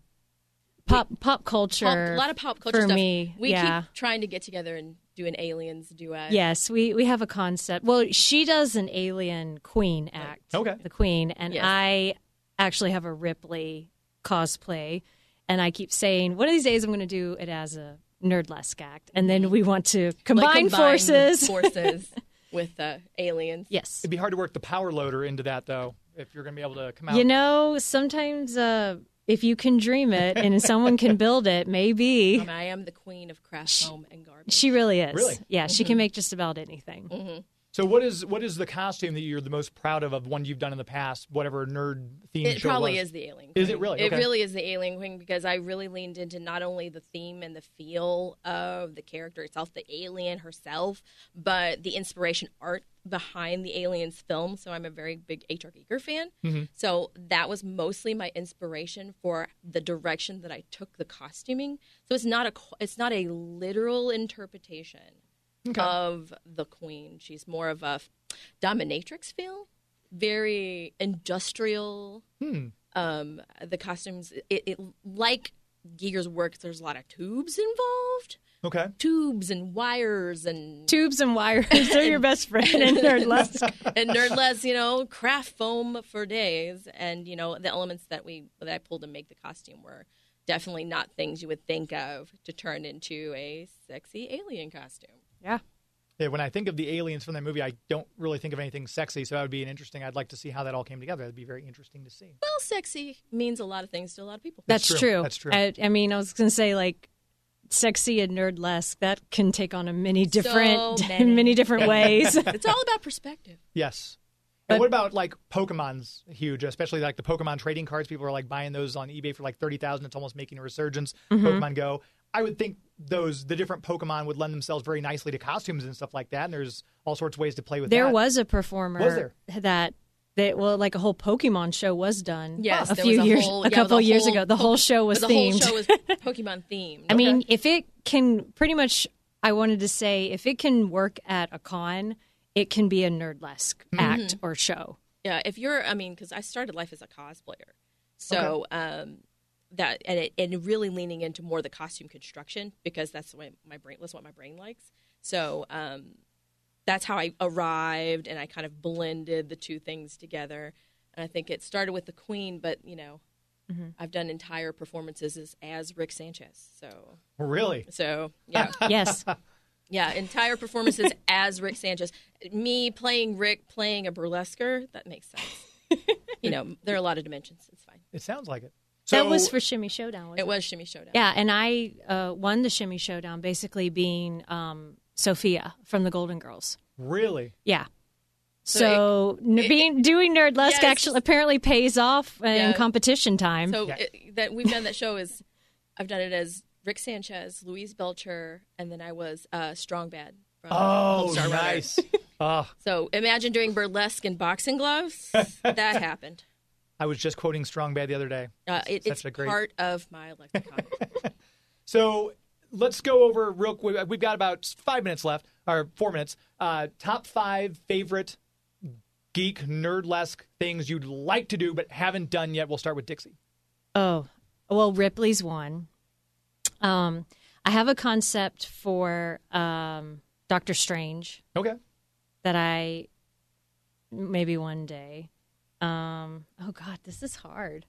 pop pop culture. Pop- a lot of pop culture for stuff. me. we yeah. keep trying to get together and do an aliens duet. Yes, we, we have a concept. Well, she does an alien queen act. Okay. The queen. And Yes. I actually have a Ripley cosplay. And I keep saying, one of these days I'm going to do it as a nerdlesque act. And then we want to Like combine, combine forces. forces with uh, aliens. yes. It'd be hard to work the power loader into that though, if you're going to be able to come out. You know, sometimes uh, if you can dream it and someone can build it, maybe. I, I am the queen of craft home and garden. She really is. Really? Yeah, she Mm-hmm. can make just about anything. So what is what is the costume that you're the most proud of of one you've done in the past? Whatever nerd theme? It probably was? is the alien. Is it really? It Okay. really is the alien queen because I really leaned into not only the theme and the feel of the character itself, the alien herself, but the inspiration art behind the aliens film. So I'm a very big H.R. Giger fan. Mm-hmm. So that was mostly my inspiration for the direction that I took the costuming. So it's not a it's not a literal interpretation Okay. of the queen. She's more of a dominatrix feel, very industrial. Hmm. Um, the costumes, it, it like Giger's work. There's a lot of tubes involved, Okay. tubes and wires and Tubes and wires, they're your best friend in nerdlesque. and nerdlesque, you know, craft foam for days, and you know the elements that we that I pulled to make the costume were definitely not things you would think of to turn into a sexy alien costume. Yeah. Yeah, when I think of the aliens from that movie, I don't really think of anything sexy. So that would be an interesting. I'd like to see how that all came together. That'd be very interesting to see. Well, sexy means a lot of things to a lot of people. That's, true. true. That's true. I, I mean, I was going to say like sexy and nerdlesque. That can take on a many different, many. many. different ways. it's all about perspective. Yes. And what about like Pokemon's huge, especially like the Pokemon trading cards? People are like buying those on eBay for like thirty thousand. It's almost making a resurgence. Mm-hmm. Pokemon Go. I would think those the different Pokemon would lend themselves very nicely to costumes and stuff like that. And there's all sorts of ways to play with There that. was a performer Was there? that that well, like a whole Pokemon show was done. Yes, a few was a years, whole- a yeah, couple years whole ago. The Po- whole show was the themed. whole show was Pokemon themed. I mean, if it can pretty much, I wanted to say, if it can work at a con, it can be a nerdlesque Mm-hmm. act or show. Yeah, if you're, I mean, because I started life as a cosplayer, so um, that and it, and really leaning into more the costume construction because that's what my brain that's what my brain likes. So um, that's how I arrived, and I kind of blended the two things together. And I think it started with the Queen, but you know, I've done entire performances as, as Rick Sanchez. So really. so yeah. Yes. Yeah, entire performances as Rick Sanchez. Me playing Rick, playing a burlesquer, that makes sense. you know, there are a lot of dimensions. It's fine. It sounds like it. So that was for Shimmy Showdown. wasn't It was Shimmy Showdown. Yeah, and I uh, won the Shimmy Showdown basically being um, Sophia from the Golden Girls. really. Yeah. So So, n- being doing nerdlesque Yes. actually apparently pays off in Yeah. competition time. So Yeah. it, that we've done that show is, I've done it as Rick Sanchez, Louise Belcher, and then I was uh, Strong Bad. From Oh, Star nice. oh, So imagine doing burlesque and boxing gloves. that happened. I was just quoting Strong Bad the other day. Uh, it, it's a great- part of my lexicon. So let's go over real quick. We've got about five minutes left, or four minutes. Uh, top five favorite geek nerdlesque things you'd like to do but haven't done yet. We'll start with Dixie. Oh, well, Ripley's one. Um, I have a concept for um, Doctor Strange Okay. that I maybe one day. Um, oh God, this is hard.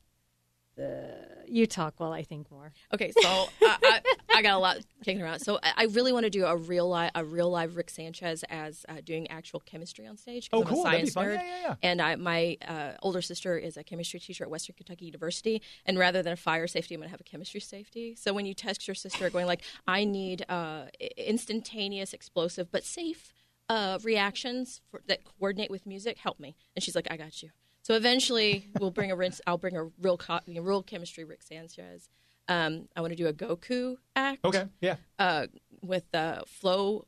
The you talk while I think more. Okay, so I, I, I got a lot kicking around. So I I really want to do a real live, a real live Rick Sanchez as uh, doing actual chemistry on stage. 'cause Oh, I'm cool. A That'd be science fun. nerd, Yeah, yeah, yeah. And I, my uh, older sister is a chemistry teacher at Western Kentucky University. And rather than a fire safety, I'm going to have a chemistry safety. So when you text your sister, going like, "I need uh, instantaneous, explosive, but safe." Uh, reactions for, that coordinate with music help me and she's like i got you so eventually we'll bring a rinse i'll bring a real co- real chemistry rick sanchez um, I want to do a Goku act. Okay. Yeah. Uh, with uh, flow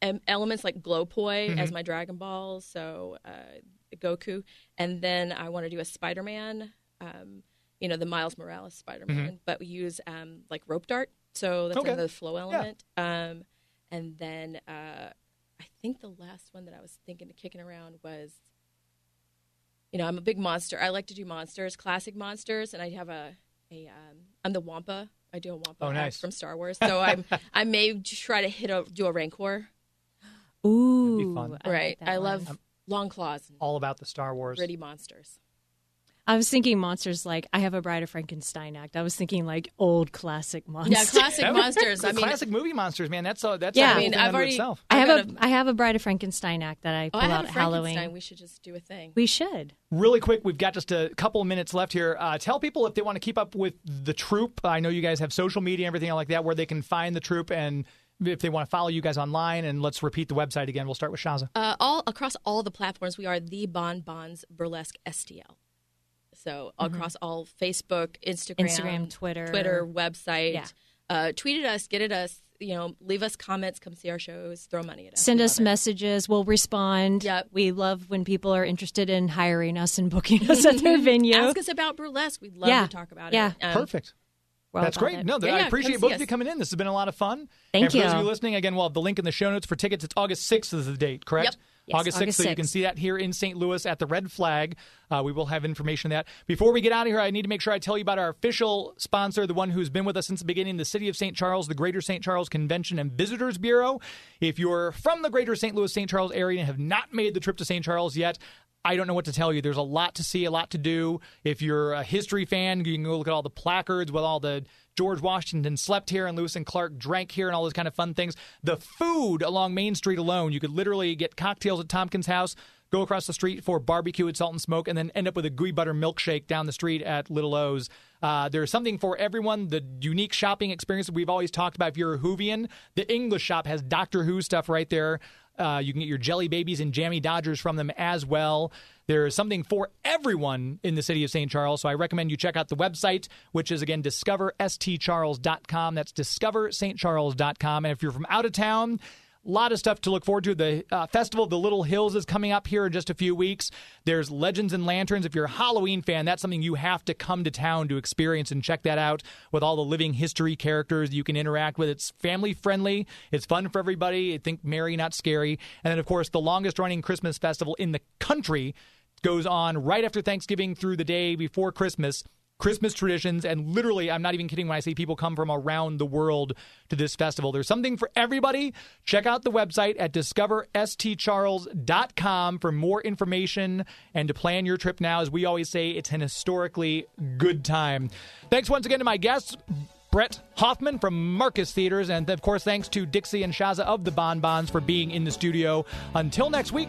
em- elements like Glowpoi Mm-hmm. as my Dragon Ball. So uh, Goku, and then I want to do a Spider Man. Um, you know the Miles Morales Spider Man, but we use um, like rope dart. So that's Mm-hmm. Okay. another flow element. Um, and then uh, I think the last one that I was thinking of kicking around was you know, I'm a big monster. I like to do monsters, classic monsters, and I have a a um, I'm the Wampa. I do a Wampa Oh, nice. from Star Wars. So I'm I may try to hit a do a Rancor. Ooh, fun. I like right. that I one. love long claws All about the Star Wars. gritty monsters. I was thinking monsters like I have a Bride of Frankenstein act. I was thinking like old classic monsters. Yeah, classic monsters. I mean, classic movie monsters, man. That's a, that's Yeah. a I mean, I've unto already- itself. I have I a got I have a Bride of Frankenstein act that I oh, pull I have out a at Frankenstein. Halloween. We should just do a thing. We should. Really quick, we've got just a couple of minutes left here. Uh, tell people if they want to keep up with the troop. I know you guys have social media and everything like that, where they can find the troop, and if they want to follow you guys online. And let's repeat the website again. We'll start with Shazza. Uh, all across all the platforms, we are the Bon Bons Burlesque STL. So across all Facebook, Instagram, Instagram, Twitter. Twitter, website. Yeah. Uh, tweet at us, get at us. You know, leave us comments, come see our shows, throw money at us. Send We us love it. messages. We'll respond. Yep. We love when people are interested in hiring us and booking us at their venue. Ask us about burlesque. We'd love Yeah. to talk about Yeah. it. Um, Perfect. We're That's great. it. No, Yeah, I appreciate come both see of you coming in. This has been a lot of fun. Thank and for those of you. you listening, again, we'll have the link in the show notes for tickets. It's August 6th is the date, correct? Yep. Yes, August 6th, August so you can see that here in St. Louis at the Red Flag. Uh, we will have information on that. Before we get out of here, I need to make sure I tell you about our official sponsor, the one who's been with us since the beginning, the City of St. Charles, the Greater St. Charles Convention and Visitors Bureau. If you're from the Greater St. Louis, St. Charles area and have not made the trip to St. Charles yet, I don't know what to tell you. There's a lot to see, a lot to do. If you're a history fan, you can go look at all the placards with all the George Washington slept here and Lewis and Clark drank here and all those kind of fun things. The food along Main Street alone, you could literally get cocktails at Tompkins House, go across the street for barbecue at Salt and Smoke, and then end up with a gooey butter milkshake down the street at Little O's. Uh, there's something for everyone. The unique shopping experience that we've always talked about. If you're a Whovian, the English shop has Doctor Who stuff right there. Uh, you can get your jelly babies and jammy Dodgers from them as well. There is something for everyone in the city of St. Charles, so I recommend you check out the website, which is again discoverstcharles.com. That's discoverstcharles.com. And if you're from out of town, lot of stuff to look forward to. The uh, Festival of the Little Hills is coming up here in just a few weeks. There's Legends and Lanterns. If you're a Halloween fan, that's something you have to come to town to experience and check that out with all the living history characters you can interact with. It's family friendly, it's fun for everybody. I think merry, not scary. And then, of course, the longest running Christmas festival in the country goes on right after Thanksgiving through the day before Christmas. Christmas traditions, and literally, I'm not even kidding when I say people come from around the world to this festival. There's something for everybody. Check out the website at discoverstcharles.com for more information and to plan your trip now. As we always say, it's an historically good time. Thanks once again to my guests. Bret Hoffmann from Marcus Theatres, and of course, thanks to Dixie and Shazza of the Bon Bons for being in the studio. Until next week.